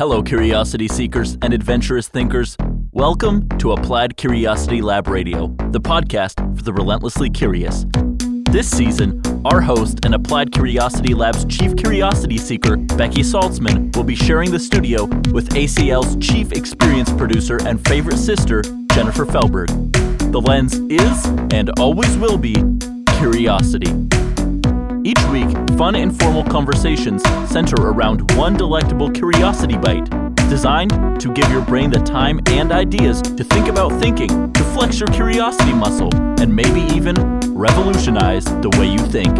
Hello, curiosity seekers and adventurous thinkers. Welcome to Applied Curiosity Lab Radio, the podcast for the relentlessly curious. This season, our host and Applied Curiosity Lab's chief curiosity seeker, Becky Saltzman, will be sharing the studio with ACL's chief experience producer and favorite sister, Jennifer Felberg. The lens is, and always will be, curiosity. Each week, fun, informal conversations center around one delectable curiosity bite, designed to give your brain the time and ideas to think about thinking, to flex your curiosity muscle, and maybe even revolutionize the way you think.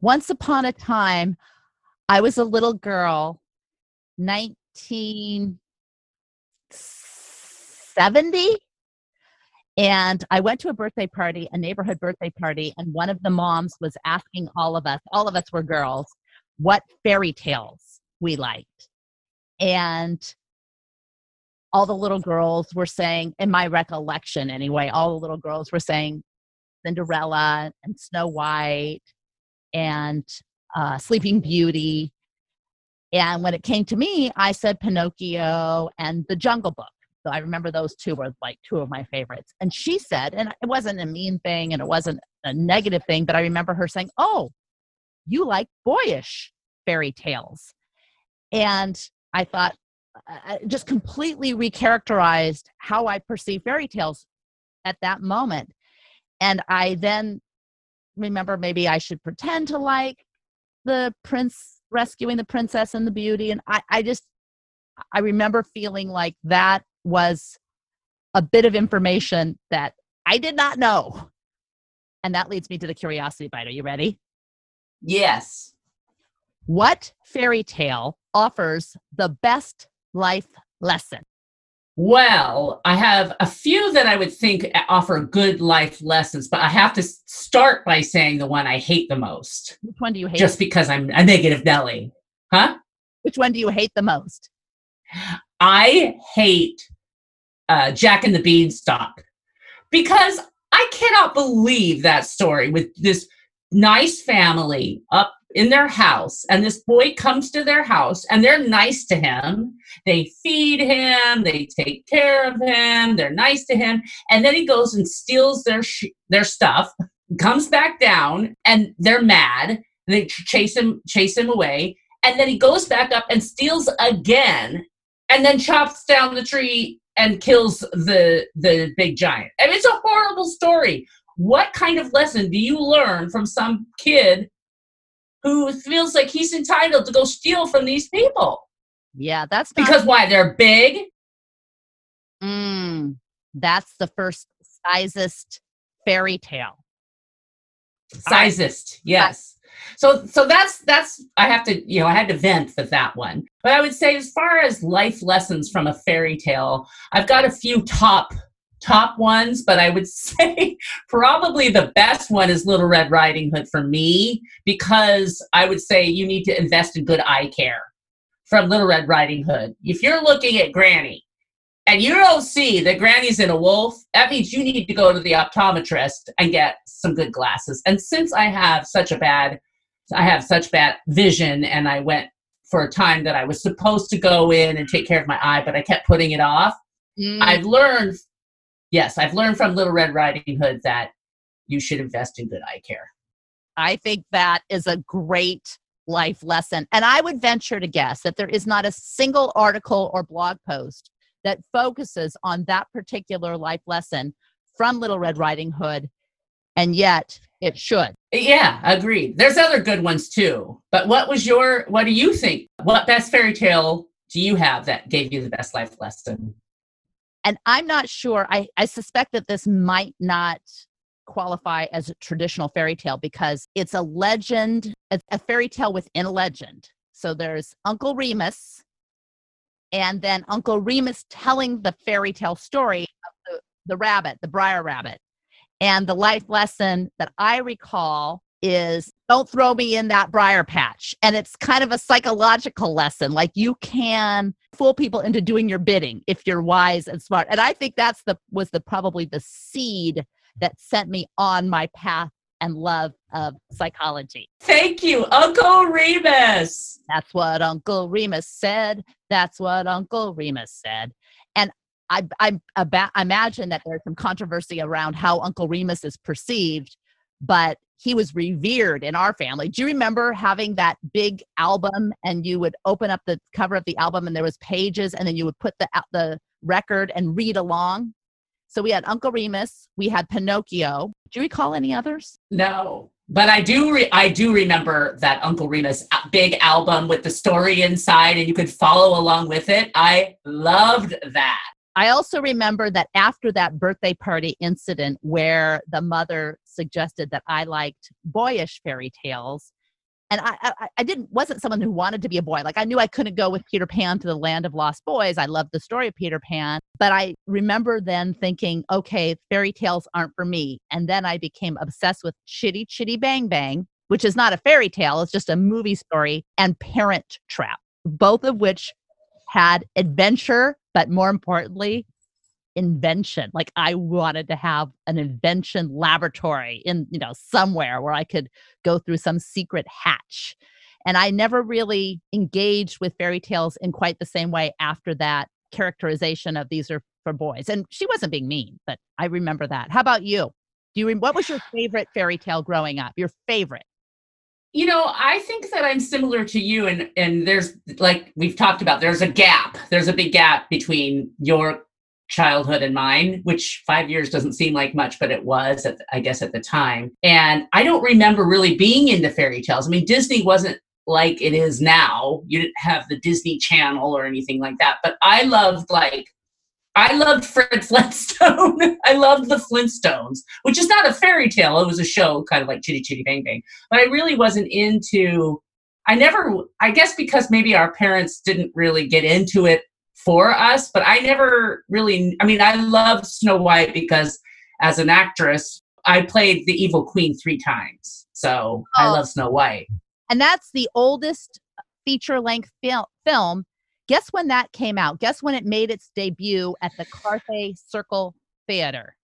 Once upon a time, I was a little girl, 1970. And I went to a birthday party, a neighborhood birthday party, and one of the moms was asking all of us, all of us were girls, what fairy tales we liked. And all the little girls were saying, in my recollection anyway, all the little girls were saying Cinderella and Snow White and uh, Sleeping Beauty. And when it came to me, I said Pinocchio and The Jungle Book. So I remember those two were like two of my favorites. And she said, and it wasn't a mean thing and it wasn't a negative thing, but I remember her saying, Oh, you like boyish fairy tales. And I thought, I just completely recharacterized how I perceive fairy tales at that moment. And I then remember maybe I should pretend to like the prince rescuing the princess and the beauty. And I, I just, I remember feeling like that was a bit of information that I did not know. And that leads me to the curiosity bite. Are you ready? Yes. What fairy tale offers the best life lesson? Well, I have a few that I would think offer good life lessons, but I have to start by saying the one I hate the most. Which one do you hate? Just because I'm a negative Nelly. Huh? Which one do you hate the most? I hate uh, Jack and the Beanstalk. Because I cannot believe that story with this nice family up in their house and this boy comes to their house and they're nice to him. They feed him they take care of him they're nice to him and then he goes and steals their sh- their stuff comes back down and they're mad. They chase him chase him away and then he goes back up and steals again and then chops down the tree and kills the the big giant. I mean, it's a horrible story. What kind of lesson do you learn from some kid who feels like he's entitled to go steal from these people? Yeah, that's not- because why they're big. Mm, that's the first sizest fairy tale. Sizest, yes. So so that's that's I have to you know I had to vent for that one. But I would say as far as life lessons from a fairy tale, I've got a few top top ones, but I would say probably the best one is Little Red Riding Hood for me because I would say you need to invest in good eye care from Little Red Riding Hood. If you're looking at Granny and you don't see that Granny's in a wolf, that means you need to go to the optometrist and get some good glasses. And since I have such a bad I have such bad vision and I went for a time that I was supposed to go in and take care of my eye, but I kept putting it off. Mm. I've learned, yes, I've learned from Little Red Riding Hood that you should invest in good eye care. I think that is a great life lesson. And I would venture to guess that there is not a single article or blog post that focuses on that particular life lesson from Little Red Riding Hood. And yet it should. Yeah, agreed. There's other good ones too. But what was your what do you think? What best fairy tale do you have that gave you the best life lesson? And I'm not sure. I, I suspect that this might not qualify as a traditional fairy tale because it's a legend, a, a fairy tale within a legend. So there's Uncle Remus, and then Uncle Remus telling the fairy tale story of the, the rabbit, the briar rabbit. And the life lesson that I recall is don't throw me in that briar patch. And it's kind of a psychological lesson. Like you can fool people into doing your bidding if you're wise and smart. And I think that's the was the probably the seed that sent me on my path and love of psychology. Thank you, Uncle Remus. That's what Uncle Remus said. That's what Uncle Remus said. And I, I, I imagine that there's some controversy around how Uncle Remus is perceived, but he was revered in our family. Do you remember having that big album and you would open up the cover of the album and there was pages and then you would put the the record and read along? So we had Uncle Remus, we had Pinocchio. Do you recall any others? No, but I do. Re- I do remember that Uncle Remus big album with the story inside, and you could follow along with it. I loved that. I also remember that after that birthday party incident where the mother suggested that I liked boyish fairy tales, and I, I, I, didn't wasn't someone who wanted to be a boy. Like I knew I couldn't go with Peter Pan to the land of lost boys. I loved the story of Peter Pan, but I remember then thinking, okay, fairy tales aren't for me. And then I became obsessed with Chitty Chitty Bang Bang, which is not a fairy tale; it's just a movie story, and Parent Trap, both of which had adventure, but more importantly, invention. Like I wanted to have an invention laboratory in, you know, somewhere where I could go through some secret hatch. And I never really engaged with fairy tales in quite the same way after that characterization of these are for boys. And she wasn't being mean, but I remember that. How about you? Do you what was your favorite fairy tale growing up? Your favorite? you know i think that i'm similar to you and and there's like we've talked about there's a gap there's a big gap between your childhood and mine which five years doesn't seem like much but it was at, i guess at the time and i don't remember really being into fairy tales i mean disney wasn't like it is now you didn't have the disney channel or anything like that but i loved like I loved Fred Flintstone. I loved the Flintstones, which is not a fairy tale. It was a show, kind of like Chitty Chitty Bang Bang. But I really wasn't into. I never. I guess because maybe our parents didn't really get into it for us. But I never really. I mean, I love Snow White because as an actress, I played the evil queen three times. So oh. I love Snow White. And that's the oldest feature length fil- film Guess when that came out? Guess when it made its debut at the Carthay Circle Theater?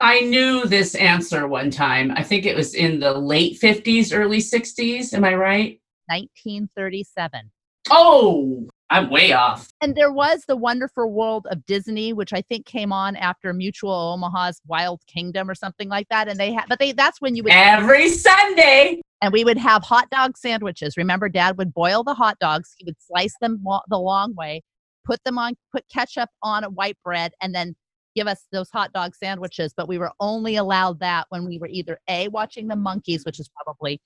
I knew this answer one time. I think it was in the late 50s, early 60s. Am I right? 1937. Oh, I'm way off. And there was the Wonderful World of Disney, which I think came on after Mutual Omaha's Wild Kingdom or something like that. And they had, but they that's when you would every Sunday and we would have hot dog sandwiches. Remember, Dad would boil the hot dogs. He would slice them the long way, put them on, put ketchup on a white bread, and then give us those hot dog sandwiches. But we were only allowed that when we were either a watching the Monkees, which is probably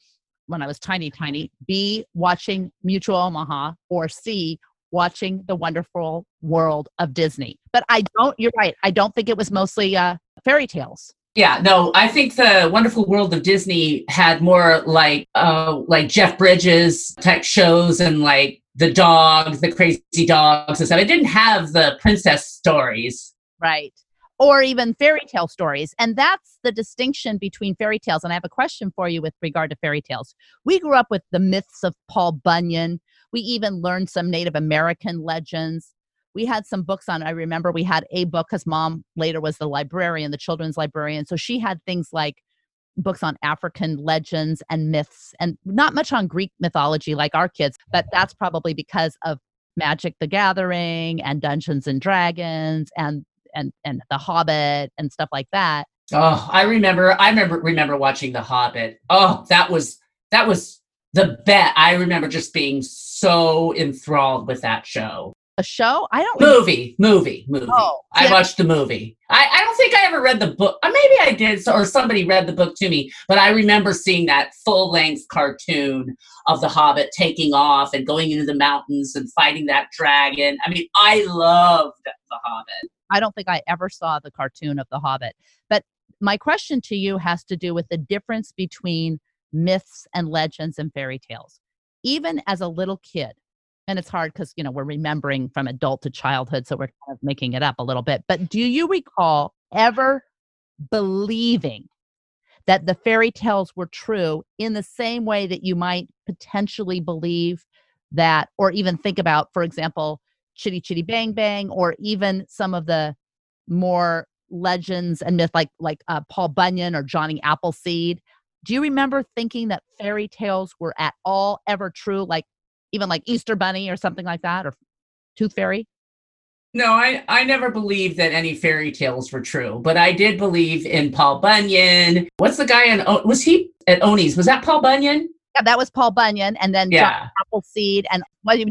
when I was tiny, tiny. B watching Mutual Omaha, or C watching the wonderful world of Disney. But I don't. You're right. I don't think it was mostly uh, fairy tales. Yeah, no, I think the Wonderful World of Disney had more like uh like Jeff Bridges type shows and like the dogs, the crazy dogs and stuff. It didn't have the princess stories. Right. Or even fairy tale stories. And that's the distinction between fairy tales. And I have a question for you with regard to fairy tales. We grew up with the myths of Paul Bunyan. We even learned some Native American legends. We had some books on i remember we had a book because mom later was the librarian the children's librarian. So she had things like books on african legends and myths and not much on greek mythology like our kids but that's probably because of magic the gathering and dungeons and dragons and and and the hobbit and stuff like that. Oh i remember i remember remember watching the hobbit. Oh that was that was the bet i remember just being so enthralled with that show a show? I don't movie, movie, movie. Oh, I watched the movie. I, I don't think I ever read the book. Or uh, maybe I did, or somebody read the book to me. But I remember seeing that full length cartoon of the Hobbit taking off and going into the mountains and fighting that dragon. I mean, I loved the Hobbit. I don't think I ever saw the cartoon of the Hobbit. But my question to you has to do with the difference between myths and legends and fairy tales. Even as a little kid, and it's hard because you know we're remembering from adult to childhood so we're kind of making it up a little bit but do you recall ever believing that the fairy tales were true in the same way that you might potentially believe that or even think about for example chitty chitty bang bang or even some of the more legends and myth like like uh, paul bunyan or johnny appleseed Do you remember thinking that fairy tales were at all ever true? Like even like Easter Bunny or something like that, or Tooth Fairy? No, I, I never believed that any fairy tales were true, but I did believe in Paul Bunyan. What's the guy in, was he at Oni's? Was that Paul Bunyan? Yeah, that was Paul Bunyan. And then Yeah. John Appleseed and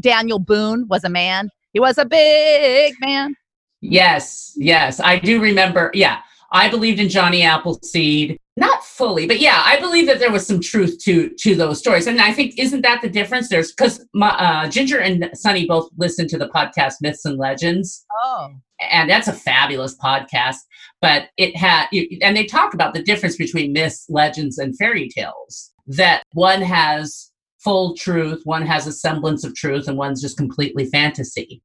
Daniel Boone was a man. He was a big man. Yes, yes, I do remember. Yeah, I believed in Johnny Appleseed, not fully, but yeah, I believe that there was some truth to to those stories. And I think isn't that the difference? There's because uh, Ginger and Sunny both listen to the podcast Myths and Legends, Oh. and that's a fabulous podcast. But it had, and they talk about the difference between myths, legends, and fairy tales. That one has full truth, one has a semblance of truth, and one's just completely fantasy.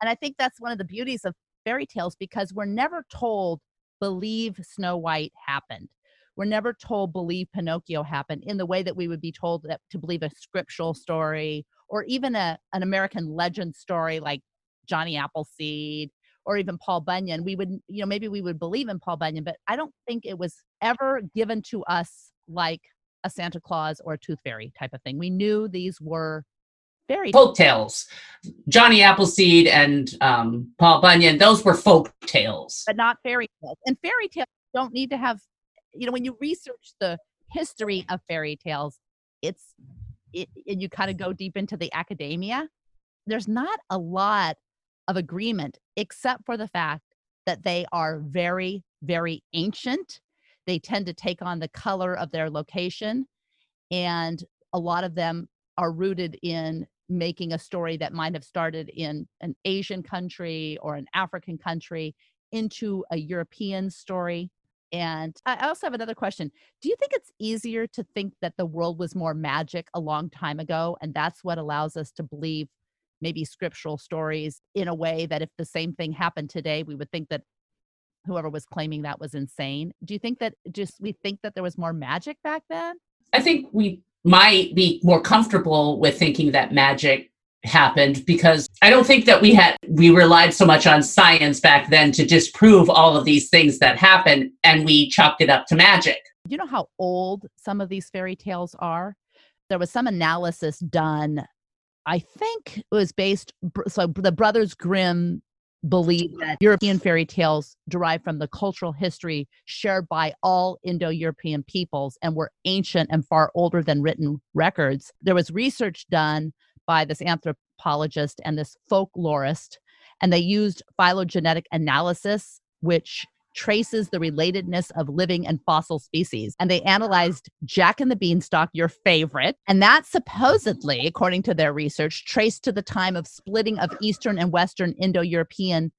And I think that's one of the beauties of fairy tales because we're never told, believe Snow White happened. We're never told, believe Pinocchio happened in the way that we would be told that, to believe a scriptural story or even a, an American legend story like Johnny Appleseed or even Paul Bunyan. We would, you know, maybe we would believe in Paul Bunyan, but I don't think it was ever given to us like a Santa Claus or a Tooth Fairy type of thing. We knew these were fairy folk tales. Johnny Appleseed and um, Paul Bunyan, those were folk tales. but not fairy tales. And fairy tales don't need to have, you know, when you research the history of fairy tales, it's, it, and you kind of go deep into the academia, there's not a lot of agreement except for the fact that they are very, very ancient. They tend to take on the color of their location. And a lot of them are rooted in making a story that might have started in an Asian country or an African country into a European story. And I also have another question. Do you think it's easier to think that the world was more magic a long time ago? And that's what allows us to believe maybe scriptural stories in a way that if the same thing happened today, we would think that whoever was claiming that was insane. Do you think that just we think that there was more magic back then? I think we might be more comfortable with thinking that magic happened because I don't think that we had we relied so much on science back then to disprove all of these things that happened and we chalked it up to magic. You know how old some of these fairy tales are? There was some analysis done. I think it was based, so the Brothers Grimm believed that European fairy tales derived from the cultural history shared by all Indo European peoples and were ancient and far older than written records. There was research done by this anthropologist and this folklorist, and they used phylogenetic analysis, which traces the relatedness of living and fossil species. And they ah. analyzed Jack and the Beanstalk, your favorite. And that supposedly, according to their research, traced to the time of splitting of Eastern and Western Indo European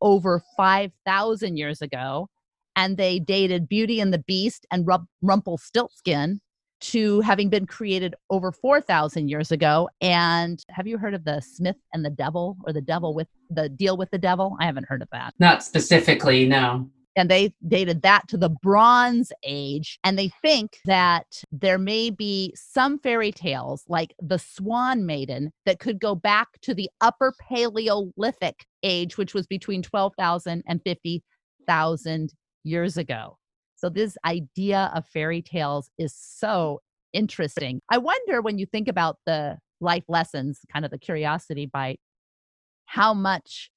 over 5,000 years ago. And they dated Beauty and the Beast and Rump- Rumpelstiltskin to having been created over 4,000 years ago. And have you heard of the Smith and the Devil or the Devil with the deal with the devil? I haven't heard of that Not specifically, no. and they dated that to the Bronze Age. And they think that there may be some fairy tales like the Swan Maiden that could go back to the Upper Paleolithic age, which was between 12,000 and 50,000 years ago. So, this idea of fairy tales is so interesting. I wonder when you think about the life lessons, kind of the curiosity bite, how much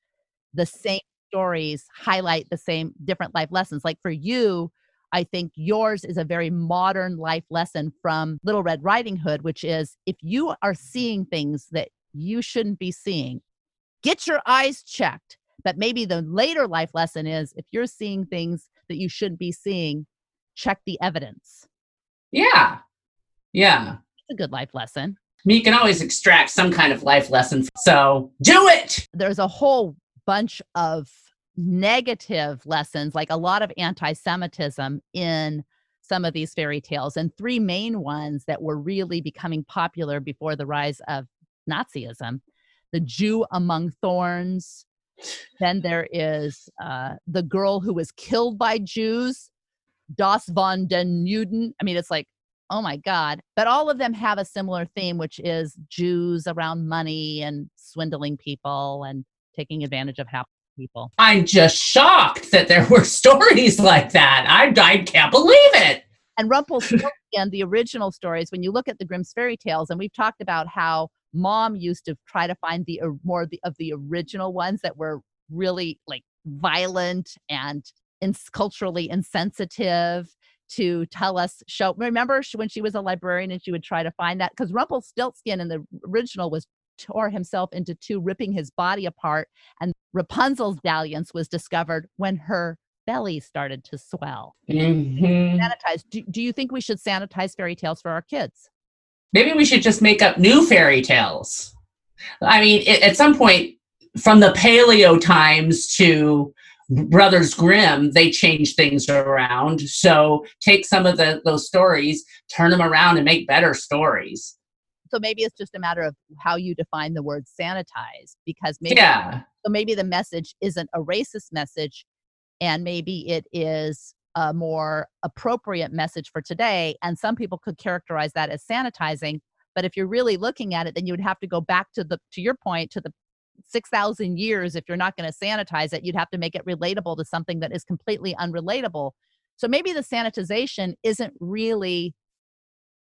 the same stories highlight the same different life lessons. Like for you, I think yours is a very modern life lesson from Little Red Riding Hood, which is if you are seeing things that you shouldn't be seeing, get your eyes checked. But maybe the later life lesson is if you're seeing things that you shouldn't be seeing, check the evidence. Yeah. Yeah. It's a good life lesson. I mean, you can always extract some kind of life lesson. So do it. there's a whole bunch of negative lessons, like a lot of anti Semitism in some of these fairy tales, and three main ones that were really becoming popular before the rise of Nazism the Jew among thorns. Then there is uh, the girl who was killed by Jews, Das von den Juden. I mean, it's like, oh my God. But all of them have a similar theme, which is Jews around money and swindling people and taking advantage of happy people. I'm just shocked that there were stories like that. I, I can't believe it. and Rumpelstiltskin, the original stories, when you look at the Grimm's fairy tales, and we've talked about how mom used to try to find the more of the, of the original ones that were really like violent and ins- culturally insensitive to tell us show remember when she was a librarian and she would try to find that? Because rumpelstiltskin in the original was tore himself into two ripping his body apart and rapunzel's dalliance was discovered when her belly started to swell. Mhm. sanitize do, do you think we should sanitize fairy tales for our kids Maybe we should just make up new fairy tales. I mean, i- at some point, from the paleo times to Brothers Grimm, they changed things around. So take some of the those stories, turn them around, and make better stories. so maybe it's just a matter of how you define the word sanitize because maybe Yeah, so maybe the message isn't a racist message and maybe it is a more appropriate message for today and some people could characterize that as sanitizing but if you're really looking at it then you would have to go back to the to your point to the 6000 years if you're not going to sanitize it you'd have to make it relatable to something that is completely unrelatable. So maybe the sanitization isn't really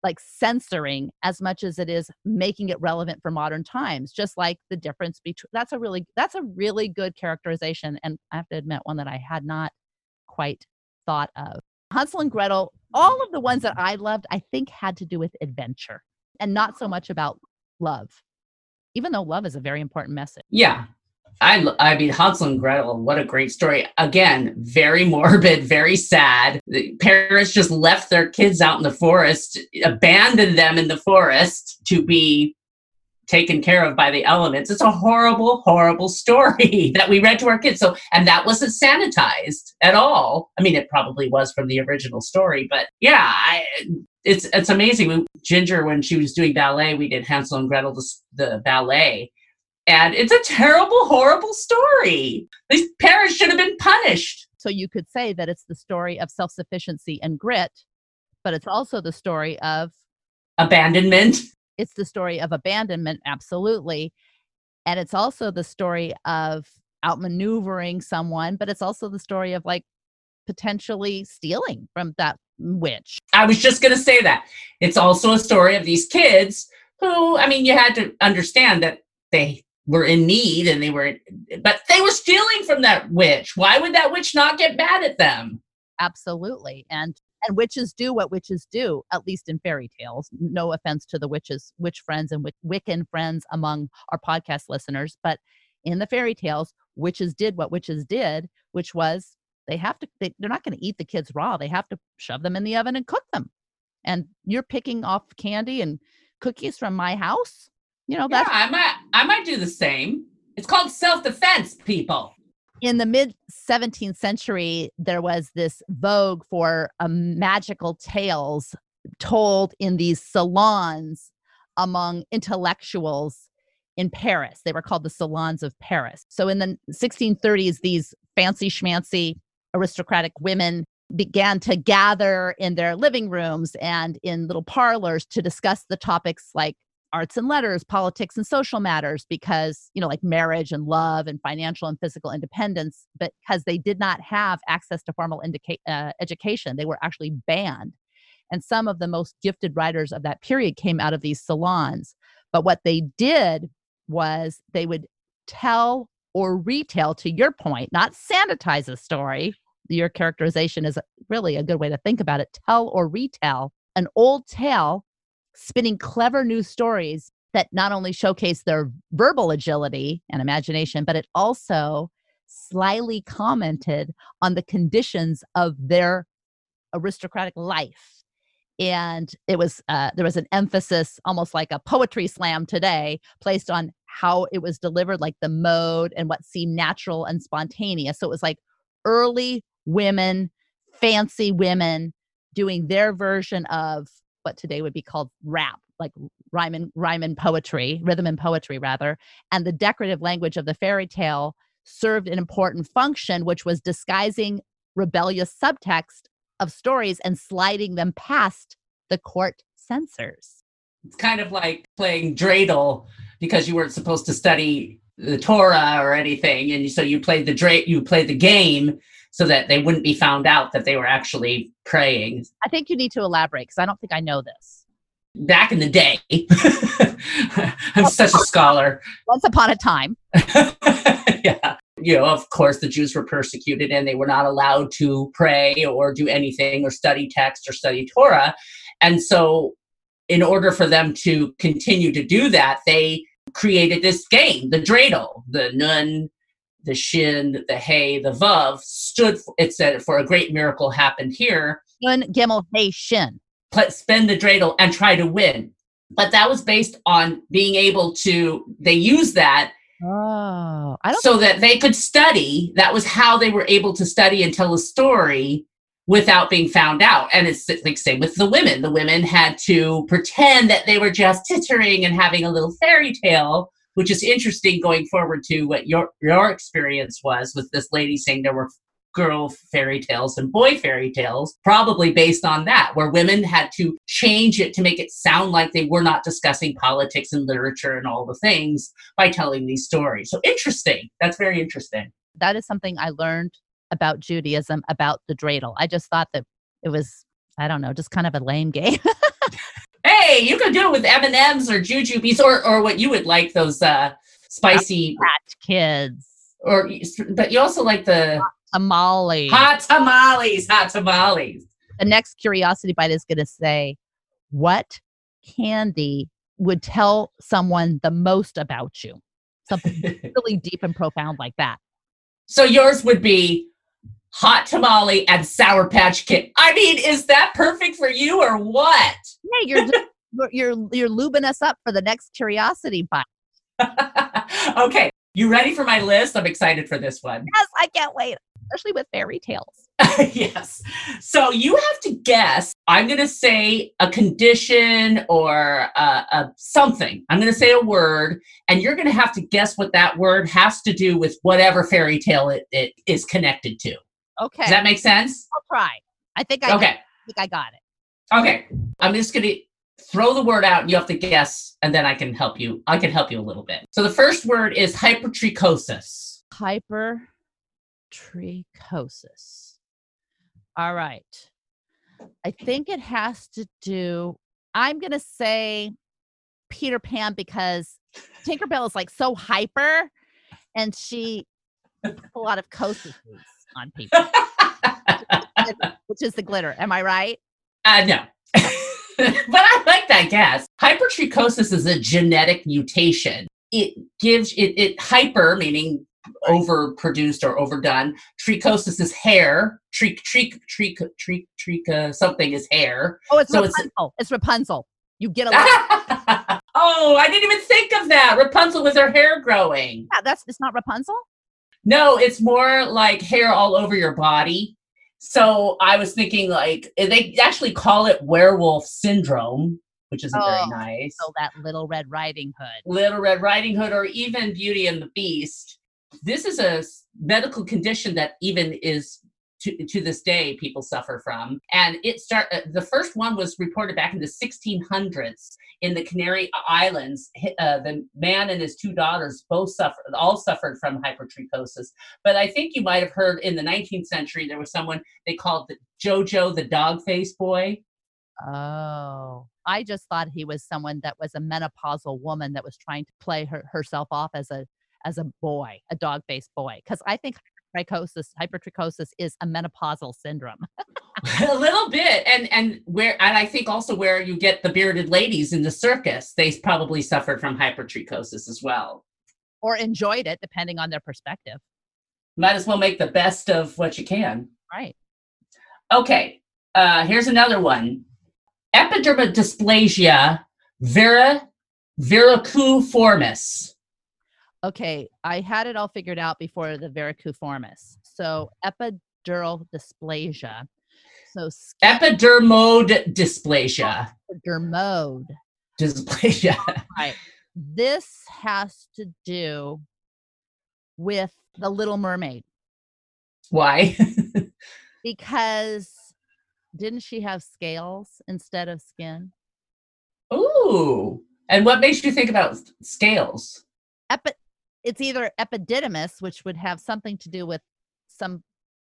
like censoring as much as it is making it relevant for modern times just like the difference between that's a really that's a really good characterization and i have to admit one that i had not quite thought of hansel and gretel all of the ones that i loved i think had to do with adventure and not so much about love even though love is a very important message yeah. I, I mean Hansel and Gretel. What a great story! Again, very morbid, very sad. The parents just left their kids out in the forest, abandoned them in the forest to be taken care of by the elements. It's a horrible, horrible story that we read to our kids. So, and that wasn't sanitized at all. I mean, it probably was from the original story, but yeah, I, it's it's amazing. When Ginger, when she was doing ballet, we did Hansel and Gretel, the, the ballet, and it's a terrible, horrible story. These parents should have been punished. so you could say that it's the story of self-sufficiency and grit but it's also the story of Abandonment. It's the story of abandonment absolutely and it's also the story of outmaneuvering someone but it's also the story of like potentially stealing from that witch I was just going to say that. It's also a story of these kids who, I mean, you had to understand that they were in need and they were, but they were stealing from that witch. Why would that witch not get mad at them? absolutely and and witches do what witches do at least in fairy tales no offense to the witches witch friends and Wic- wiccan friends among our podcast listeners but in the fairy tales witches did what witches did which was they have to they, they're not going to eat the kids raw they have to shove them in the oven and cook them and you're picking off candy and cookies from my house you know Yeah, I might, I might do the same. It's called self-defense, people. In the mid 17th century, there was this vogue for um, magical tales told in these salons among intellectuals in Paris. They were called the salons of Paris. So in the 1630s, these fancy schmancy aristocratic women began to gather in their living rooms and in little parlors to discuss the topics like arts and letters, politics and social matters because, you know, like marriage and love and financial and physical independence, because they did not have access to formal indica- uh, education, they were actually banned. And some of the most gifted writers of that period came out of these salons. But what they did was they would tell or retell, to your point, not sanitize a story. Your characterization is really a good way to think about it. Tell or retell an old tale spinning clever new stories that not only showcase their verbal agility and imagination, but it also slyly commented on the conditions of their aristocratic life. And it was uh, there was an emphasis, almost like a poetry slam today, placed on how it was delivered, like the mode and what seemed natural and spontaneous. So it was like early women, fancy women doing their version of what today would be called rap, like rhyme and rhyme and poetry, rhythm and poetry rather. And the decorative language of the fairy tale served an important function, which was disguising rebellious subtext of stories and sliding them past the court censors. It's kind of like playing dreidel because you weren't supposed to study the Torah or anything, and so you played the dra- you played the game so that they wouldn't be found out that they were actually praying. I think you need to elaborate because I don't think I know this. Back in the day, I'm such a scholar. Once upon a time. yeah. You know, of course, the Jews were persecuted and they were not allowed to pray or do anything or study text or study Torah. And so, in order for them to continue to do that, they created this game, the dreidel, the nun, the shin, the hay, the vav stood. For, it said for a great miracle happened here. Nun, gimel, hay, shin. Spend the dreidel and try to win. But that was based on being able to. They use that. Oh, I don't. So that they could study. That was how they were able to study and tell a story without being found out. And it's like same with the women. The women had to pretend that they were just tittering and having a little fairy tale which is interesting going forward to what your your experience was with this lady saying there were girl fairy tales and boy fairy tales, probably based on that, where women had to change it to make it sound like they were not discussing politics and literature and all the things by telling these stories. So interesting. That's very interesting. That is something I learned about Judaism, about the dreidel. I just thought that it was, I don't know, just kind of a lame game. hey, you could do it with M and M's or jujubes or or what you would like those uh spicy Patch Kids. Or but you also like the tamales. Hot tamales, hot tamales. The next curiosity bite is going to say, what candy would tell someone the most about you? Something really deep and profound like that. So yours would be hot tamale and sour patch kid. I mean, is that perfect for you or what? Yeah, you're just, you're you're lubing us up for the next curiosity bite. okay, you ready for my list? I'm excited for this one. Yes, I can't wait, especially with fairy tales. yes. So you have to guess. I'm going to say a condition or uh, a something. I'm going to say a word, and you're going to have to guess what that word has to do with whatever fairy tale it, it is connected to. Okay. Does that make sense? I'll try. I think I okay. I think I got it. Okay. I'm just going to throw the word out and you have to guess and then I can help you. I can help you a little bit. So the first word is hypertrichosis. Hypertrichosis. All right. I think it has to do I'm going to say Peter Pan because Tinkerbell is like so hyper and she a lot of coses on people. which is the glitter. Am I right? Uh, no. but I like that guess. Hypertrichosis is a genetic mutation. It gives it, it hyper, meaning overproduced or overdone. Trichosis is hair. Trick, trick, trick, trick, trick, uh, something is hair. Oh, it's so Rapunzel. It's, it's Rapunzel. You get a lot. oh, I didn't even think of that. Rapunzel with her hair growing. Yeah, that's it's not Rapunzel. No, it's more like hair all over your body. So I was thinking like eh, they actually call it werewolf syndrome, which isn't oh, very nice. So that Little Red Riding Hood. Little Red Riding Hood, or even Beauty and the Beast. This is a medical condition that even is to, to this day people suffer from. And it start uh, the first one was reported back in the 1600s in the canary islands. Uh, the man and his two daughters both suffered all suffered from hypertrichosis. But i think you might have heard in the 19th century there was someone they called the jojo the dog face boy. Oh i just thought he was someone that was a menopausal woman that was trying to play her, herself off as a as a boy, a dog faced boy. Because I think trichosis, hypertrichosis is a menopausal syndrome. a little bit. And and where and I think also where you get the bearded ladies in the circus, they probably suffered from hypertrichosis as well. Or enjoyed it, depending on their perspective. Might as well make the best of what you can. Right. Okay. Uh, here's another one. Epidermodysplasia vera verruciformis okay, I had it all figured out before the verruciformis. So epidural dysplasia. So epidermode dysplasia. Epidermode dysplasia. right. This has to do with the Little Mermaid. Why? because didn't she have scales instead of skin? Ooh. And what makes you think about scales? Epi- it's either epididymis, which would have something to do with some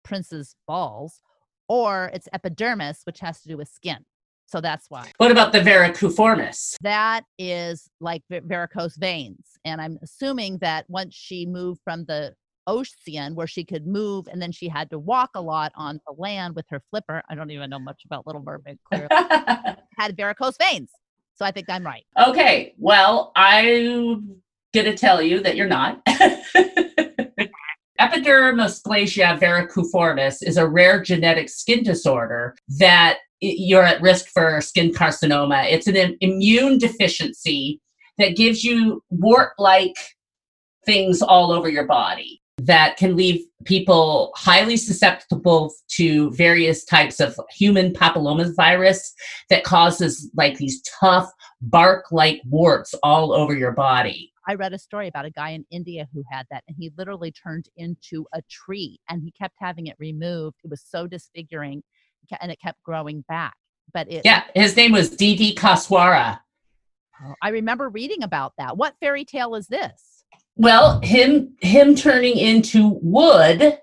prince's balls, or it's epidermis, which has to do with skin. So that's why. What about the varicoformis? That is like varicose veins. And I'm assuming that once she moved from the ocean where she could move and then she had to walk a lot on the land with her flipper. I don't even know much about Little Mermaid, clearly. had varicose veins. So I think I'm right. okay, well, I'm going to tell you that you're not. Epidermosplasia varicoformis is a rare genetic skin disorder that you're at risk for skin carcinoma. It's an immune deficiency that gives you wart like things all over your body that can leave people highly susceptible to various types of human papillomavirus that causes like these tough bark like warts all over your body. I read a story about a guy in India who had that, and he literally turned into a tree and he kept having it removed. It was so disfiguring and it kept growing back. But it, Yeah, his name was Dede Koswara. Oh, I remember reading about that. What fairy tale is this? Well, him him turning into wood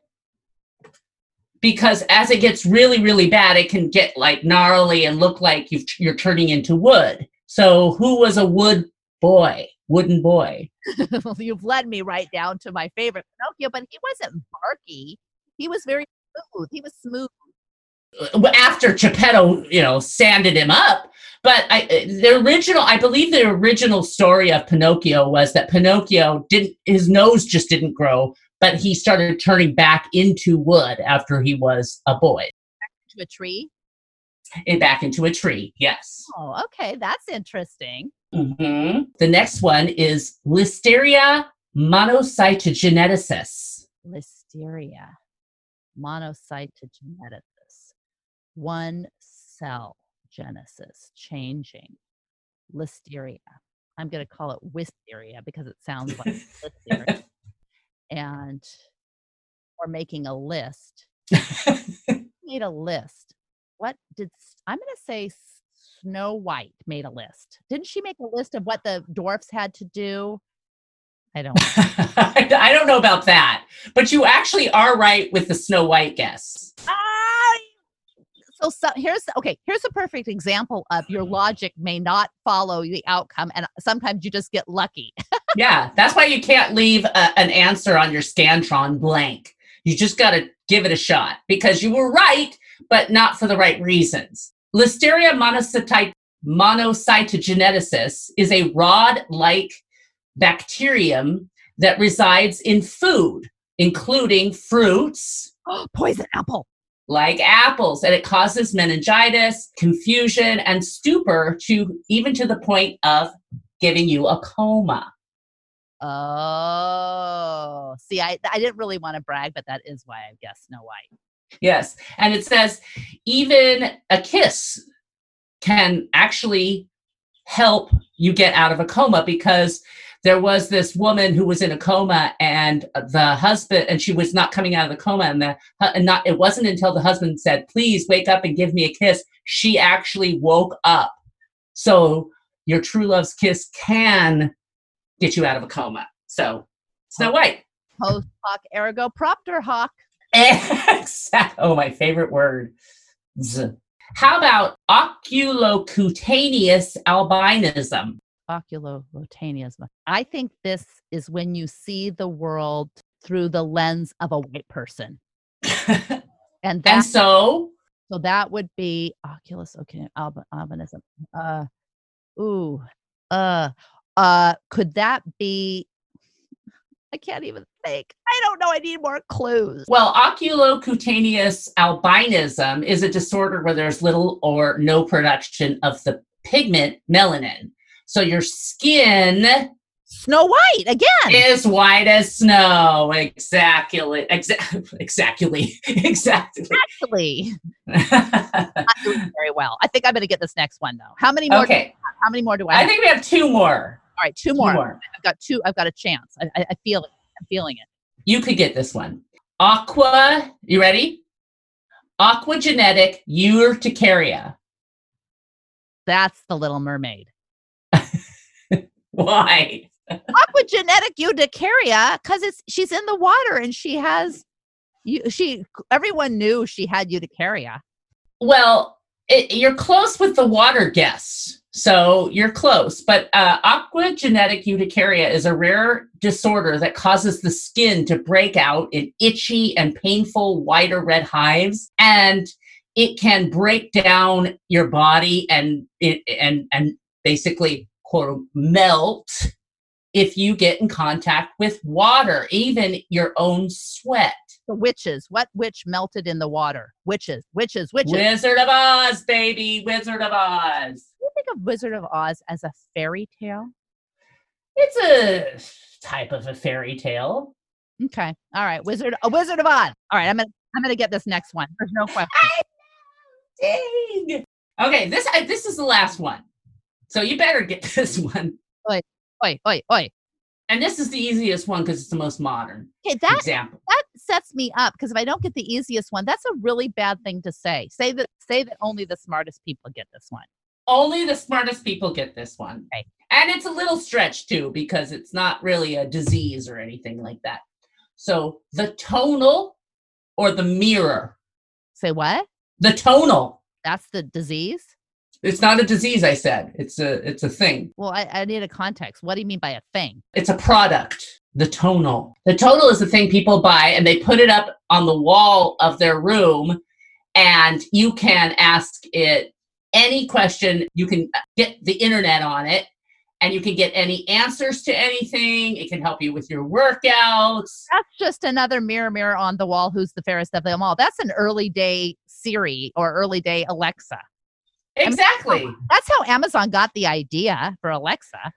because as it gets really really bad, it can get like gnarly and look like you've, you're turning into wood. So, who was a wood boy, wooden boy? You've led me right down to my favorite Pinocchio, but he wasn't barky. He was very smooth. He was smooth. Uh, after Geppetto, you know, sanded him up. But I, uh, the original, I believe the original story of Pinocchio was that Pinocchio didn't, his nose just didn't grow, but he started turning back into wood after he was a boy, Into a tree. and back into a tree. Yes. Oh, okay. That's interesting. Mhm. The next one is Listeria monocytogenesis. Listeria, monocytogenesis, one cell genesis changing. Listeria. I'm going to call it wisteria because it sounds like listeria. And or making a list. Made a list. What did I'm going to say Snow White made a list. Didn't she make a list of what the dwarfs had to do? I don't I don't know about that, but you actually are right with the Snow White guess. Ah, so, so here's okay here's a perfect example of your logic may not follow the outcome and sometimes you just get lucky yeah, that's why you can't leave a, an answer on your Scantron blank. You just got to give it a shot because you were right, but not for the right reasons. Listeria monocyti- monocytogenesis is a rod like bacterium that resides in food, including fruits. Poison apple. Like apples, and it causes meningitis, confusion, and stupor to even to the point of giving you a coma. oh see i i didn't really want to brag but that is why i guess snow white Yes. And it says even a kiss can actually help you get out of a coma because there was this woman who was in a coma and the husband and she was not coming out of the coma and the and not it wasn't until the husband said please wake up and give me a kiss she actually woke up. So your true love's kiss can get you out of a coma. So snow oh. white. Post hoc ergo propter hoc Exact. Oh, my favorite word. Z. How about oculocutaneous albinism? oculocutaneism i think this is when you see the world through the lens of a white person and and so, So that would be Oculus. Okay, alb- albinism. Uh, ooh, uh, uh, could that be? I can't even think. I don't know. I need more clues. well, oculocutaneous albinism is a disorder where there's little or no production of the pigment melanin. So your skin Snow White again. is white as snow. Exactly. Exactly. Exactly. Exactly. I'm doing very well. I think I'm going to get this next one though. How many more? Okay. how many more do I? Have? I think we have two more. All right, two Two more. more. I've got two. I've got a chance. I, I, I feel it. I'm feeling it. You could get this one. Aqua, you ready? Aquagenetic urticaria. That's the Little Mermaid. Why? Aquagenetic urticaria because it's she's in the water and she has You, she, everyone knew she had urticaria. Well, it, you're close with the water guess. So you're close, but uh, aquagenetic urticaria is a rare disorder that causes the skin to break out in itchy and painful white or red hives, and it can break down your body and and and basically quote melt if you get in contact with water, even your own sweat. The witches. What witch melted in the water? Witches, witches, witches. Wizard of Oz, baby. Wizard of Oz. Think of Wizard of Oz as a fairy tale? It's a type of a fairy tale. Okay. All right. Wizard a Wizard of Oz. All right, I'm gonna I'm gonna get this next one. There's no question. I, Dang. Okay, this I, this is the last one. So you better get this one. Oi, oi, oi, oi. And this is the easiest one because it's the most modern Okay, that example. that sets me up because if I don't get the easiest one, that's a really bad thing to say. Say that say that only the smartest people get this one. Only the smartest people get this one. Okay. And it's a little stretch too because it's not really a disease or anything like that. So the tonal or the mirror. Say what? The tonal. That's the disease? It's not a disease, I said. It's a it's a thing. Well, I, I need a context. What do you mean by a thing? It's a product. The tonal. The tonal is the thing people buy and they put it up on the wall of their room and you can ask it any question. You can uh, get the internet on it and you can get any answers to anything. It can help you with your workouts. That's just another mirror, mirror on the wall. Who's the fairest of them all? That's an early day Siri or early day Alexa. Exactly. That's how Amazon got the idea for Alexa.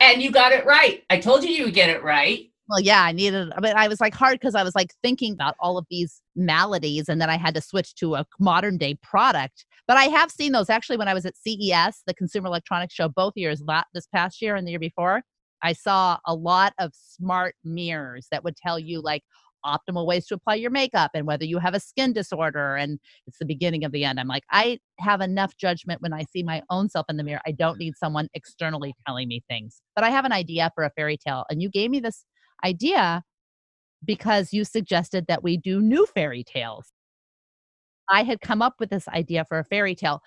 And you got it right. I told you you would get it right. Well, yeah, I needed, but I was like hard because I was like thinking about all of these maladies, and then I had to switch to a modern day product. But I have seen those actually when I was at CES, the Consumer Electronics Show, both years, this past year and the year before. I saw a lot of smart mirrors that would tell you like optimal ways to apply your makeup and whether you have a skin disorder. And it's the beginning of the end. I'm like, I have enough judgment when I see my own self in the mirror. I don't need someone externally telling me things. But I have an idea for a fairy tale, and you gave me this idea because you suggested that we do new fairy tales. I had come up with this idea for a fairy tale.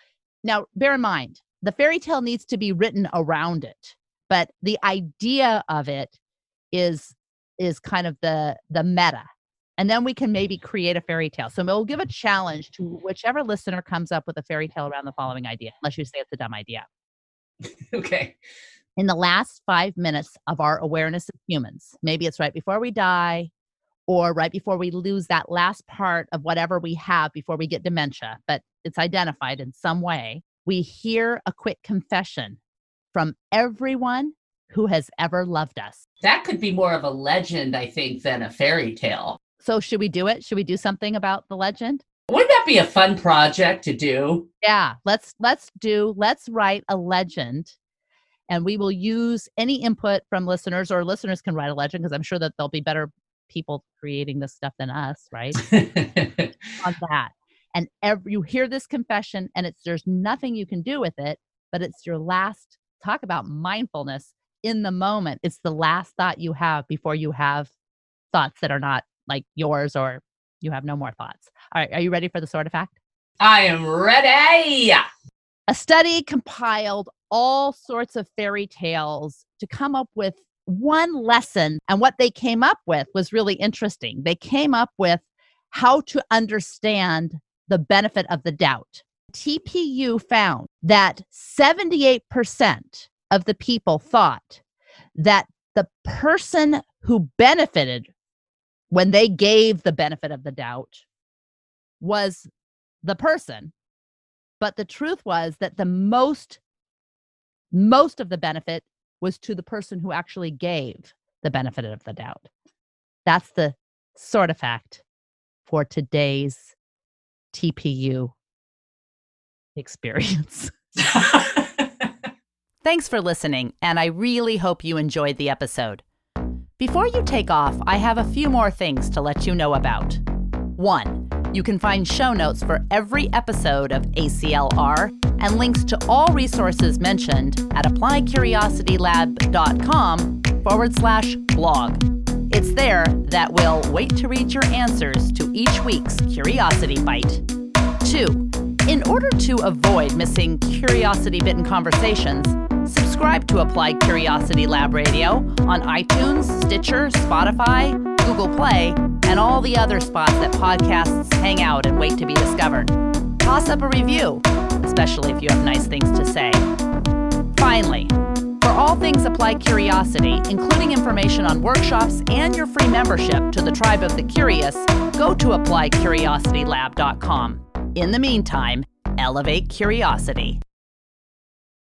Now, bear in mind, the fairy tale needs to be written around it, but the idea of it is is kind of the the meta. And then we can maybe create a fairy tale. So we'll give a challenge to whichever listener comes up with a fairy tale around the following idea, unless you say it's a dumb idea Okay. In the last five minutes of our awareness of humans. Maybe it's right before we die or right before we lose that last part of whatever we have before we get dementia, but it's identified in some way. We hear a quick confession from everyone who has ever loved us. That could be more of a legend, I think, than a fairy tale. So, should we do it? Should we do something about the legend? Wouldn't that be a fun project to do? Yeah, let's let's do let's write a legend and we will use any input from listeners or listeners can write a legend because I'm sure that there'll be better people creating this stuff than us, right? on that. And every, you hear this confession and it's there's nothing you can do with it, but it's your last talk about mindfulness in the moment. It's the last thought you have before you have thoughts that are not like yours or you have no more thoughts. All right, are you ready for the sort of fact? I am ready. A study compiled all sorts of fairy tales to come up with one lesson. And what they came up with was really interesting. They came up with how to understand the benefit of the doubt. TPU found that 78% of the people thought that the person who benefited when they gave the benefit of the doubt was the person but the truth was that the most most of the benefit was to the person who actually gave the benefit of the doubt that's the sort of fact for today's tpu experience Thanks for listening, and I really hope you enjoyed the episode. Before you take off, I have a few more things to let you know about. One, you can find show notes for every episode of ACLR and links to all resources mentioned at appliedcuriositylab.com forward slash blog. It's there that we'll wait to read your answers to each week's Curiosity Bite. Two, in order to avoid missing curiosity bitten conversations, subscribe to Applied Curiosity Lab Radio on iTunes, Stitcher, Spotify, Google Play, and all the other spots that podcasts hang out and wait to be discovered. Toss up a review, especially if you have nice things to say. Finally, for all things Applied Curiosity, including information on workshops and your free membership to the Tribe of the Curious, go to appliedcuriositylab.com. In the meantime, elevate curiosity.